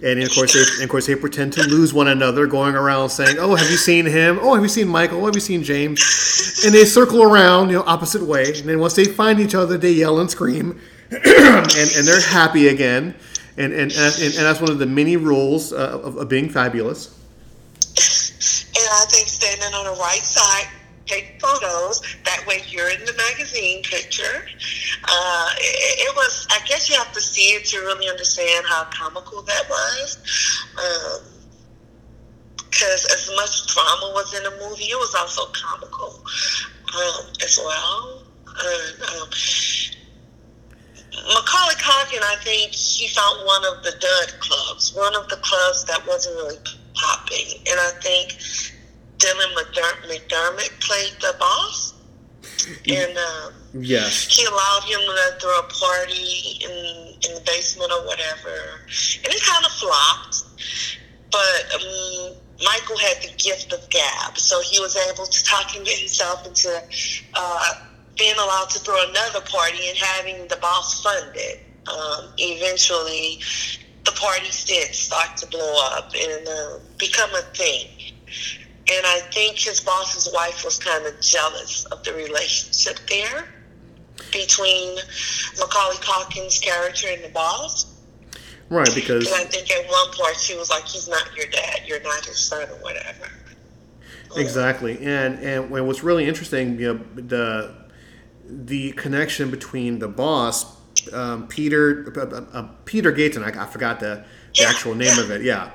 and of course, they, of course, they pretend to lose one another, going around saying, "Oh, have you seen him? Oh, have you seen Michael? Oh, have you seen James?" And they circle around, you know, opposite way. And then once they find each other, they yell and scream, and, and they're happy again. And and, and and that's one of the many rules uh, of, of being fabulous. And I think standing on the right side, take photos. That way you're in the magazine picture. Uh, it, it was, I guess you have to see it to really understand how comical that was. Because as much drama was in the movie, it was also comical um, as well. And, um, Macaulay Culkin, I think he found one of the dud clubs, one of the clubs that wasn't really popping. And I think Dylan McDermott, played the boss. And um, Yes. he allowed him to throw a party in, in the basement or whatever. And it kind of flopped. But um, Michael had the gift of gab. So he was able to talk him himself into uh, being allowed to throw another party and having the boss fund it. Um, eventually, the parties did start to blow up and uh, become a thing. And I think his boss's wife was kind of jealous of the relationship there between Macaulay Culkin's character and the boss. Right, because And I think at one point she was like, "He's not your dad. You're not his son, or whatever." Exactly, and and what's really interesting, you know, the the connection between the boss um, Peter uh, uh, Peter Gates, and I, I forgot the, the Yeah, actual name yeah. of it. Yeah,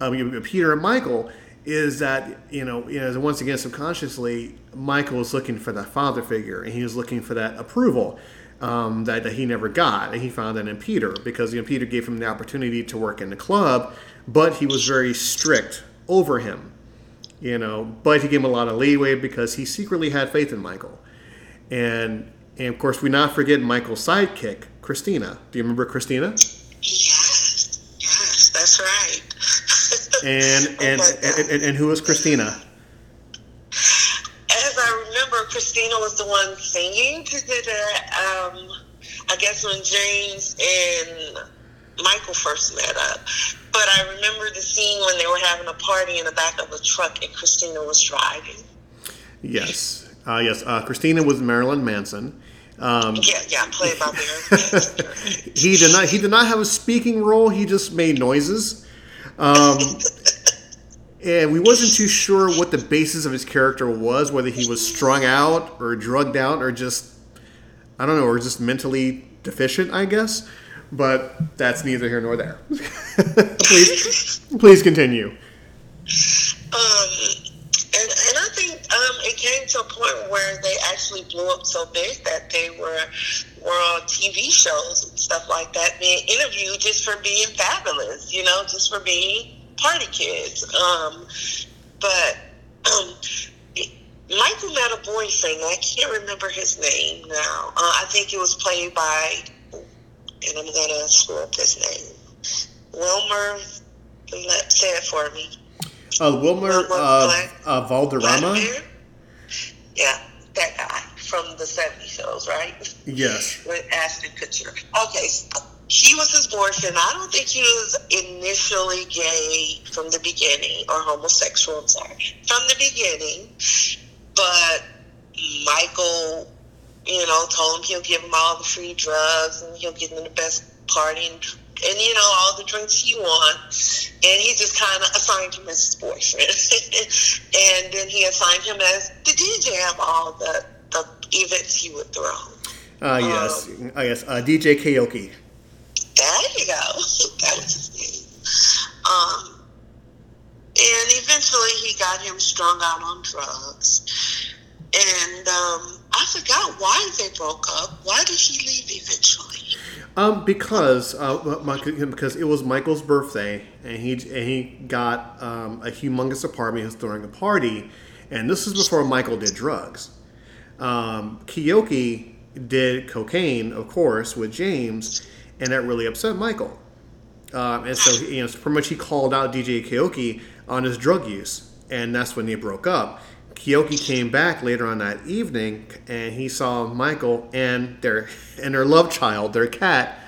um, Peter and Michael is that you know you know once again subconsciously Michael was looking for that father figure, and he was looking for that approval. Um, that, that he never got, and he found that in Peter because you know Peter gave him the opportunity to work in the club, but he was very strict over him, you know. But he gave him a lot of leeway because he secretly had faith in Michael, and and of course we not forget Michael's sidekick, Christina. Do you remember Christina? Yes, yes, that's right. And Oh and God. and, and, and who was Christina? As I remember, Christina was the one singing to the, um, I guess when James and Michael first met up. But I remember the scene when they were having a party in the back of a truck and Christina was driving. Yes, uh, yes. Uh, Christina was Marilyn Manson. Um, Yeah, yeah, played by Manson. he did not. He did not have a speaking role. He just made noises. Um, and we wasn't too sure what the basis of his character was, whether he was strung out or drugged out or just, I don't know, or just mentally deficient, I guess. But that's neither here nor there. please, please continue. Um, and, and um, it came to a point where they actually blew up so big that they were were on TV shows and stuff like that, being interviewed just for being fabulous, you know, just for being party kids. Um, but um, Michael met a boyfriend. I can't remember his name now. Uh, I think it was played by, and I'm gonna screw up his name, Wilmer. Let say it for me. Uh, Wilmer uh, uh, Valderrama. Vladimir? Yeah, that guy from the 70 shows, right? Yes. With Ashton Kutcher. Okay, so he was his boyfriend. I don't think he was initially gay from the beginning or homosexual, I'm sorry, from the beginning. But Michael, you know, told him he'll give him all the free drugs and he'll get him the best party and, and you know, all the drinks he wants. And he just kind of assigned him as his boyfriend. and then he assigned him as the DJ of all the, the events he would throw. Uh, yes. Uh, yes. Uh, DJ Keoki. There you go. that was his name. Um, and eventually he got him strung out on drugs. And um, I forgot why they broke up. Why did he leave eventually? Um, because uh, because it was Michael's birthday, and he and he got um, a humongous apartment. He was throwing a party, and this is before Michael did drugs. Um, Keoki did cocaine, of course, with James, and that really upset Michael. Um, and so, you know, pretty much he called out DJ Keoki on his drug use, and that's when they broke up. Keoki came back later on that evening, and he saw Michael and their and their love child, their cat,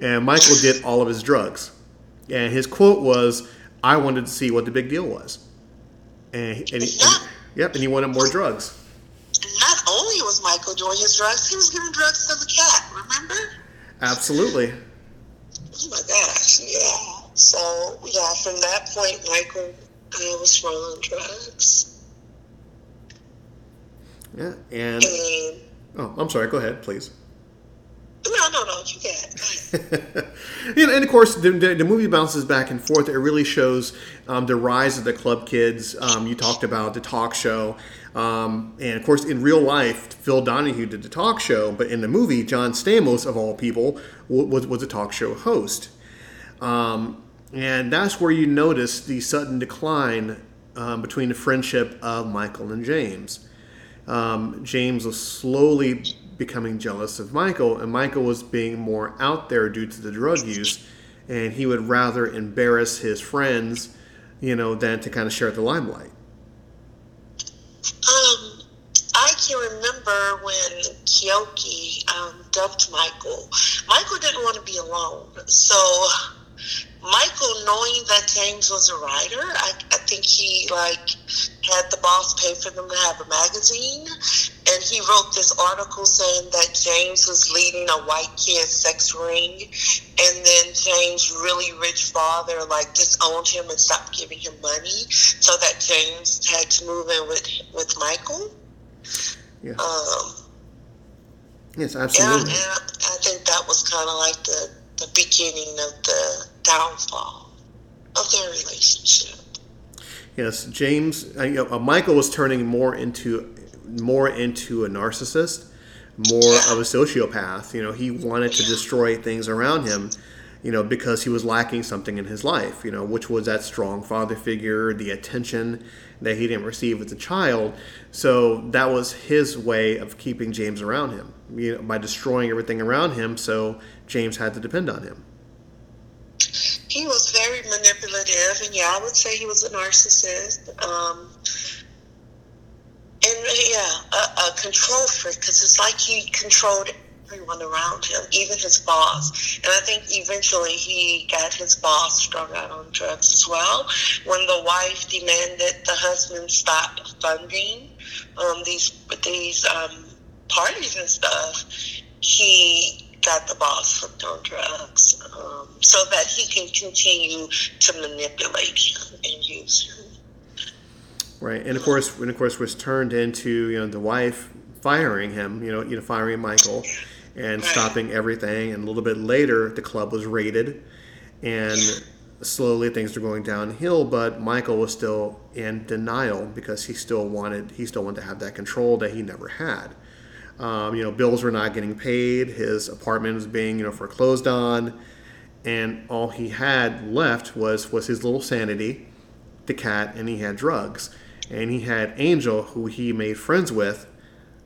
and Michael did all of his drugs. And his quote was, "I wanted to see what the big deal was," and, and, he, and yep, and he wanted more drugs. Not only was Michael doing his drugs, he was giving drugs to the cat. Remember? Absolutely. Oh my gosh, yeah. So yeah, from that point, Michael uh, was rolling drugs. Yeah, and And oh, I'm sorry. Go ahead, please. no, no, no, you can't. and, and of course, the, the, the movie bounces back and forth. It really shows um, the rise of the club kids. Um, you talked about the talk show. Um, and of course, in real life, Phil Donahue did the talk show, but in the movie, John Stamos, of all people, w- was, was a talk show host. Um, and that's where you notice the sudden decline um, between the friendship of Michael and James. Um, James was slowly becoming jealous of Michael, and Michael was being more out there due to the drug use, and he would rather embarrass his friends, you know, than to kind of share the limelight. Um, I can remember when Keoki um, dumped Michael. Michael didn't want to be alone, so Michael, knowing that James was a writer, I, I think he like had the boss pay for them to have a magazine, and he wrote this article saying that James was leading a white kid sex ring, and then James' really rich father like disowned him and stopped giving him money, so that James had to move in with with Michael. Yeah. Um, Yes, absolutely. And, and I think that was kind of like the, the beginning of the downfall of their relationship. Yes, James. Uh, you know, uh, Michael was turning more into more into a narcissist, more Yeah. of a sociopath. You know, he wanted to destroy things around him. You know, because he was lacking something in his life. You know, which was that strong father figure, the attention that he didn't receive as a child. So that was his way of keeping James around him. You know, by destroying everything around him. So James had to depend on him. He was very manipulative, and yeah, I would say he was a narcissist. Um, and yeah, a, a control freak because it's like he controlled everyone around him, even his boss. And I think eventually he got his boss strung out on drugs as well. When the wife demanded the husband stop funding um, these these um, parties and stuff, he got the boss hooked on drugs um, so that he can continue to manipulate him and use him. Right, and of course, and of course, was turned into you know the wife firing him, you know, you know, firing Michael, and stopping everything. And a little bit later, the club was raided, and slowly things were going downhill. But Michael was still in denial because he still wanted he still wanted to have that control that he never had. Um, you know, bills were not getting paid. His apartment was being you know foreclosed on, and all he had left was was his little sanity the cat and he had drugs. And he had Angel, who he made friends with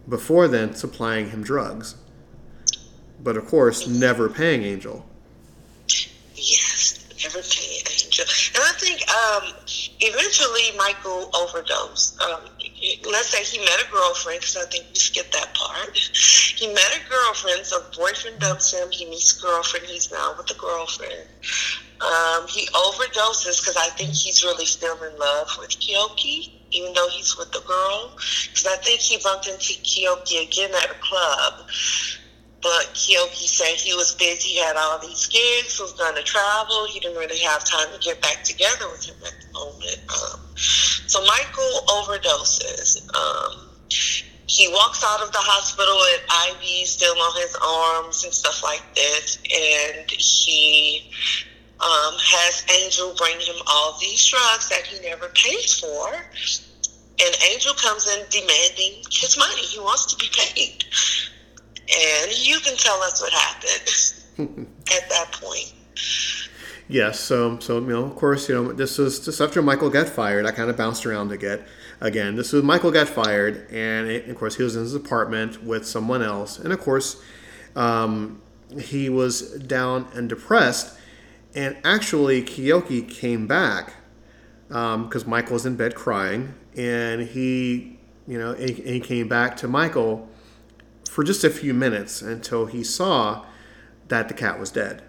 before then, supplying him drugs. But of course, never paying Angel. Yes, never pay angel. And I think um, eventually Michael overdosed. Um, let's say he met a girlfriend, because I think we skipped that part. He met a girlfriend, so boyfriend dumps him. He meets girlfriend. He's now with a girlfriend. Um, he overdoses because I think he's really still in love with Keoki, even though he's with the girl. Because I think he bumped into Keoki again at a club. But Keoki said he was busy, had all these gigs, was going to travel. He didn't really have time to get back together with him at the moment. Um, so Michael overdoses. Um, he walks out of the hospital with IV still on his arms and stuff like this, and he um, has Angel bring him all these drugs that he never pays for. And Angel comes in demanding his money. He wants to be paid. And you can tell us what happened at that point. Yes, so so you know, of course, you know, this was just after Michael got fired. I kind of bounced around again. Again, this was Michael got fired, and it, of course, he was in his apartment with someone else, and of course, um, he was down and depressed. And actually, Keoki came back because Michael was in bed crying, and he, you know, and he came back to Michael for just a few minutes until he saw that the cat was dead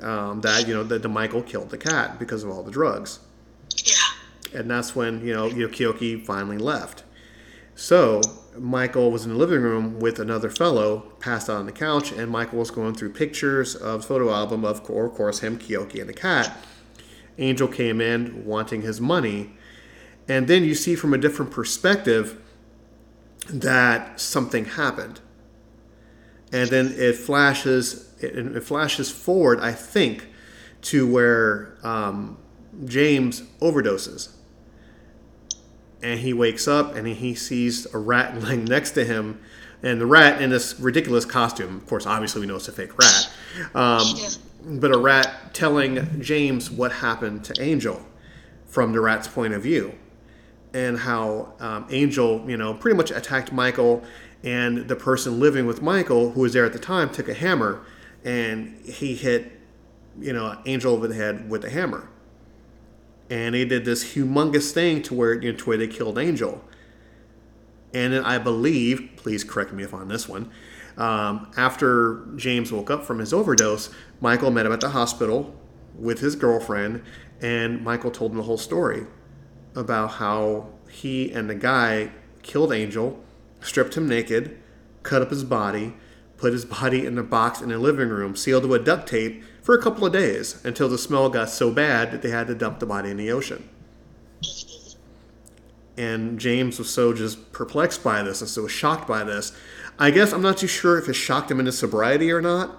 um, that you know that the Michael killed the cat because of all the drugs, Yeah. and that's when you know you know Keoki finally left. So Michael was in the living room with another fellow, passed out on the couch, and Michael was going through pictures of photo album of, of course, him, Keoki, and the cat. Angel came in wanting his money, and then you see from a different perspective that something happened, and then it flashes it, it flashes forward, I think, to where um, James overdoses, and he wakes up and he sees a rat lying next to him, and the rat in this ridiculous costume. Of course, obviously we know it's a fake rat, um, Yeah. but a rat telling James what happened to Angel from the rat's point of view and how um, Angel, you know, pretty much attacked Michael, and the person living with Michael, who was there at the time, took a hammer and he hit, you know, Angel over the head with a hammer. And he did this humongous thing to where, you know, to where they killed Angel. And then I believe, please correct me if on this one, um, after James woke up from his overdose, Michael met him at the hospital with his girlfriend, and Michael told him the whole story about how he and the guy killed Angel, stripped him naked, cut up his body, put his body in a box in the living room, sealed with duct tape for a couple of days until the smell got so bad that they had to dump the body in the ocean. And James was so just perplexed by this and so shocked by this. I guess I'm not too sure if it shocked him into sobriety or not,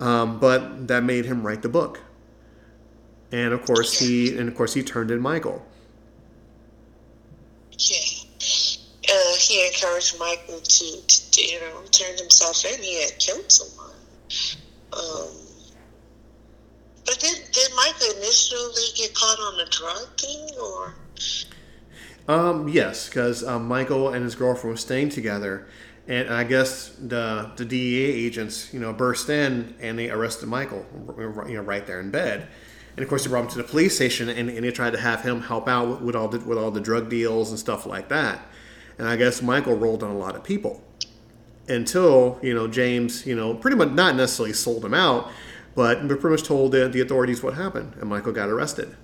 um, but that made him write the book. And of course he and of course he turned in Michael. Yeah. Uh, he encouraged Michael to, to, you know, turn himself in. He had killed someone. Um, but did, did Michael initially get caught on the drug thing, or? Um, yes, because um, Michael and his girlfriend were staying together, and I guess the the DEA agents, you know, burst in and they arrested Michael, you know, right there in bed. And of course, they brought him to the police station, and, and they tried to have him help out with, with all the with all the drug deals and stuff like that. And I guess Michael rolled on a lot of people until you know James, you know, pretty much not necessarily sold him out, but pretty much told the, the authorities what happened, and Michael got arrested.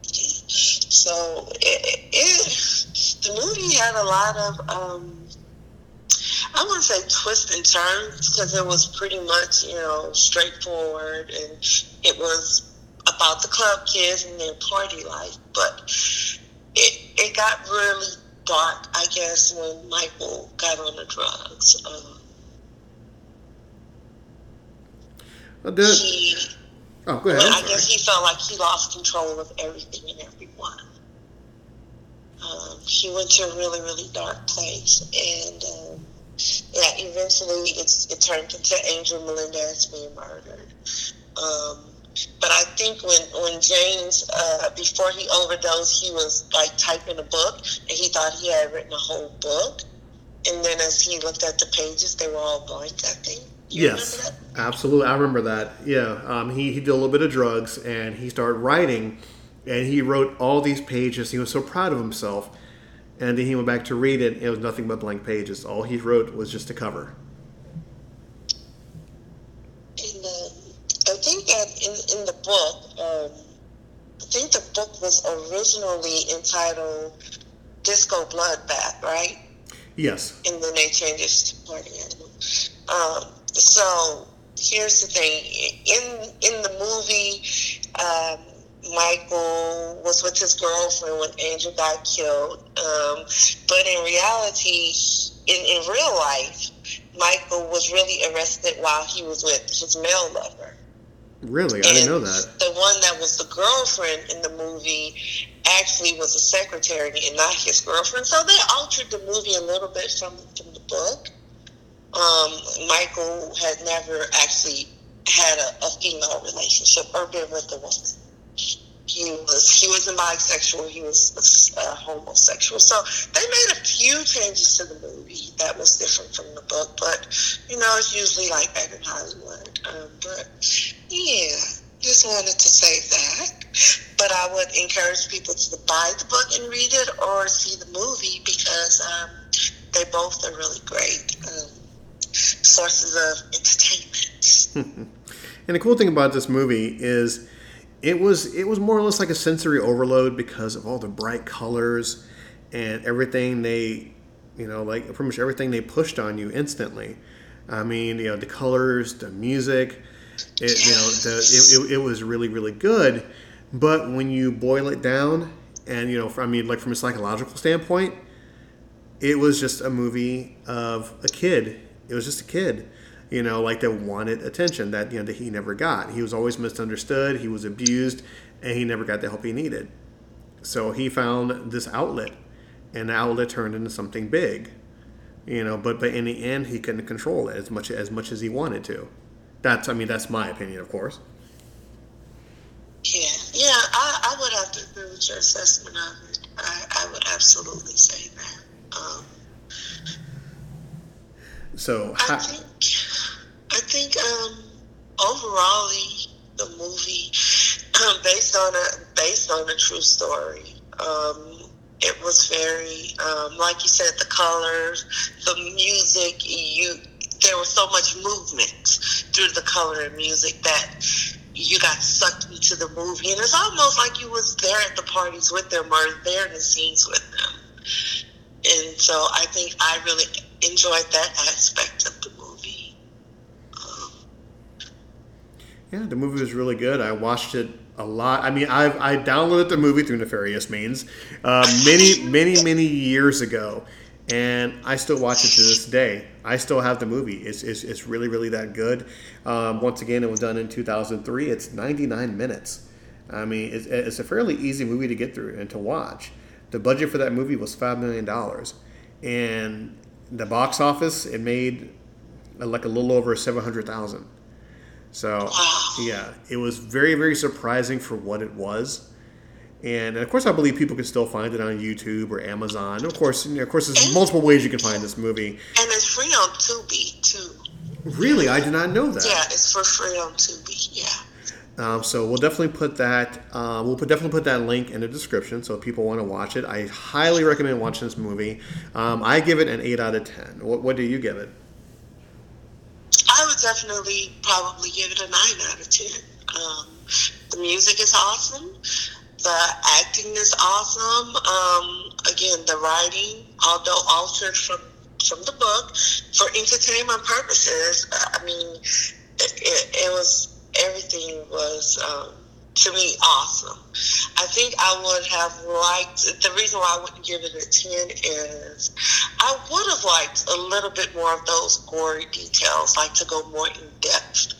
So it, it, the movie had a lot of, um, I wouldn't say twists and turns because it was pretty much, you know, straightforward and it was about the club kids and their party life. But it, it got really dark, I guess, when Michael got on the drugs. Um, the, he, oh, go ahead. I guess he felt like he lost control of everything and everyone. Um, he went to a really, really dark place, and um, eventually it's it turned into Angel Melendez being murdered. Um, but I think when when James uh, before he overdosed, he was like typing a book, and he thought he had written a whole book. And then as he looked at the pages, they were all blank. I think. You yes, absolutely. I remember that. Yeah, um, he he did a little bit of drugs, and he started writing and he wrote all these pages. He was so proud of himself. And then he went back to read it. It was nothing but blank pages. All he wrote was just a cover. And I think that in, in the book, um, I think the book was originally entitled Disco Bloodbath, right? Yes. And then they changed it to Party Animal. Um, so here's the thing: in in the movie, um, Michael was with his girlfriend when Angel got killed. Um, but in reality, in, in real life, Michael was really arrested while he was with his male lover. Really? I and didn't know that. The one that was the girlfriend in the movie actually was a secretary and not his girlfriend. So they altered the movie a little bit from, from the book. Um, Michael had never actually had a, a female relationship or been with a woman he was he wasn't bisexual he was uh, homosexual. So they made a few changes to the movie that was different from the book but you know it's usually like back in hollywood. Um, but yeah just wanted to say that. But i would encourage people to buy the book and read it or see the movie because um, they both are really great um, sources of entertainment. And the cool thing about this movie is it was it was more or less like a sensory overload because of all the bright colors and everything they you know like pretty much everything they pushed on you instantly. I mean you know the colors the music it, you know the, it, it, it was really really good. But when you boil it down and you know i mean like from a psychological standpoint it was just a movie of a kid. It was just a kid you know, like that wanted attention that you know that he never got. He was always misunderstood. He was abused, and he never got the help he needed. So he found this outlet, and the outlet turned into something big. You know, but but in the end, he couldn't control it as much as much as he wanted to. That's I mean that's my opinion, of course. Yeah, yeah, I, I would have to agree with your assessment of it. I, I would absolutely say that. Um, so I think I think um, overall the movie, um, based on a based on a true story, um, it was very um, like you said, the colors, the music. You there was so much movement through the color and music that you got sucked into the movie, and it's almost like you was there at the parties with them or there in the scenes with them. And so I think I really enjoyed that aspect of the Yeah, the movie was really good. I watched it a lot. I mean, I've I downloaded the movie through nefarious means uh, many, many, many years ago, and I still watch it to this day. I still have the movie. It's, it's, it's really, really that good. Um, once again, it was done in 2003. It's 99 minutes. I mean, it's, it's a fairly easy movie to get through and to watch. The budget for that movie was $5 million. And the box office, it made uh, like a little over 700,000. So, yeah, it was very, very surprising for what it was. And of course, I believe people can still find it on YouTube or Amazon. And of course, you know, of course, there's multiple ways you can find this movie. And it's free on Tubi too. Really, I did not know that. Yeah, it's for free on Tubi. Yeah. Um, so we'll definitely put that. Uh, we'll put, definitely put that link in the description so if people want to watch it. I highly recommend watching this movie. Um, I give it an eight out of ten. What, what do you give it? Definitely probably give it a nine out of ten. Um, the music is awesome. The acting is awesome. Um, again, the writing, although altered from from the book for entertainment purposes, I mean, it, it, it was everything was um, to me awesome. I think I would have liked the reason why I wouldn't give it a ten is I would have liked a little bit more of those gory details, like to go more in depth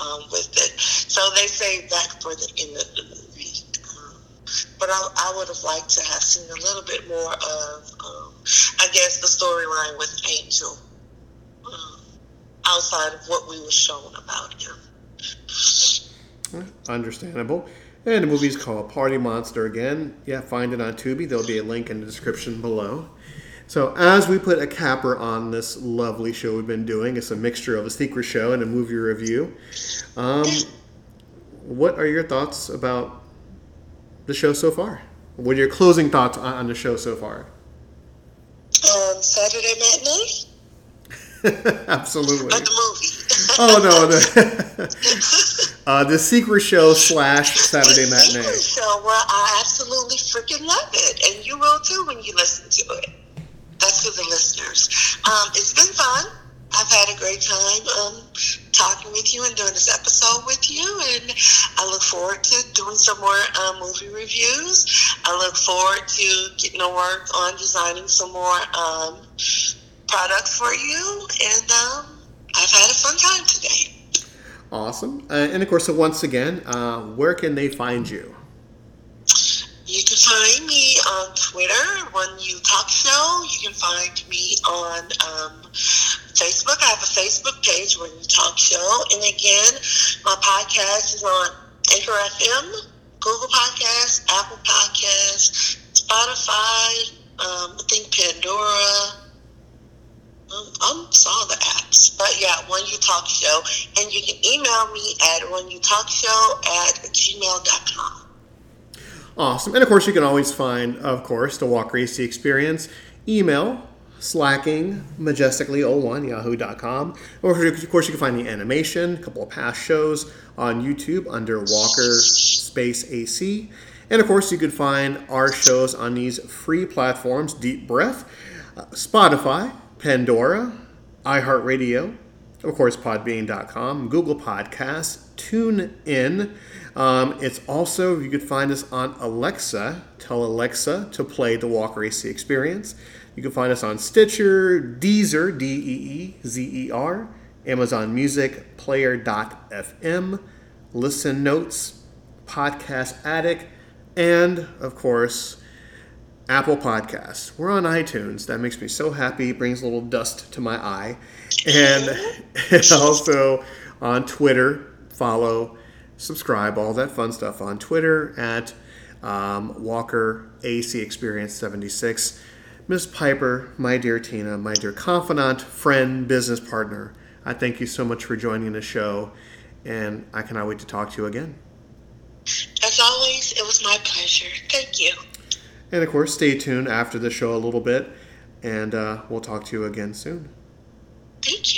um, with it. So they saved that for the end of the movie. Um, but I, I would have liked to have seen a little bit more of, um, I guess, the storyline with Angel um, outside of what we were shown about him. Understandable. And the movie's called Party Monster again. Yeah, find it on Tubi. There'll be a link in the description below. So, as we put a capper on this lovely show we've been doing, it's a mixture of a secret show and a movie review. Um, what are your thoughts about the show so far? What are your closing thoughts on, on the show so far? Um, Saturday matinee? Absolutely. The movie? Oh no, the, uh, the secret show slash Saturday the matinee. Secret show, well, I absolutely freaking love it, and you will too when you listen to it. That's for the listeners. Um, it's been fun. I've had a great time um, talking with you and doing this episode with you, and I look forward to doing some more um, movie reviews. I look forward to getting to work on designing some more um, products for you, and um, I've had a fun time today. Awesome. Uh, and of course, so once again, uh, where can they find you? You can find me on Twitter, One You Talk Show. You can find me on um, Facebook. I have a Facebook page, 1U Talk Show. And again, my podcast is on Anchor FM, Google Podcasts, Apple Podcasts, Spotify, um, I think Pandora. I saw the apps, but yeah, 1U Talk Show, and you can email me at 1U Talk Show at gmail.com. Awesome. And of course, you can always find, of course, the Walker AC Experience email slacking majestically01 yahoo.com or of course you can find the animation a couple of past shows on youtube under walker space ac and of course you could find our shows on these free platforms deep breath uh, spotify pandora iheartradio of course podbean.com google podcasts tune in um, it's also you could find us on alexa. Tell alexa to play the walker ac experience. You can find us on Stitcher, Deezer, D E E Z E R, Amazon Music, Player.fm, Listen Notes, Podcast Addict, and of course, Apple Podcasts. We're on iTunes. That makes me so happy. Brings a little dust to my eye. And also on Twitter, follow, subscribe, all that fun stuff on Twitter at um, Walker AC Experience 76. Miss Piper, my dear Tina, my dear confidant, friend, business partner, I thank you so much for joining the show, and I cannot wait to talk to you again. As always, it was my pleasure. Thank you. And of course, stay tuned after the show a little bit, and uh, we'll talk to you again soon. Thank you.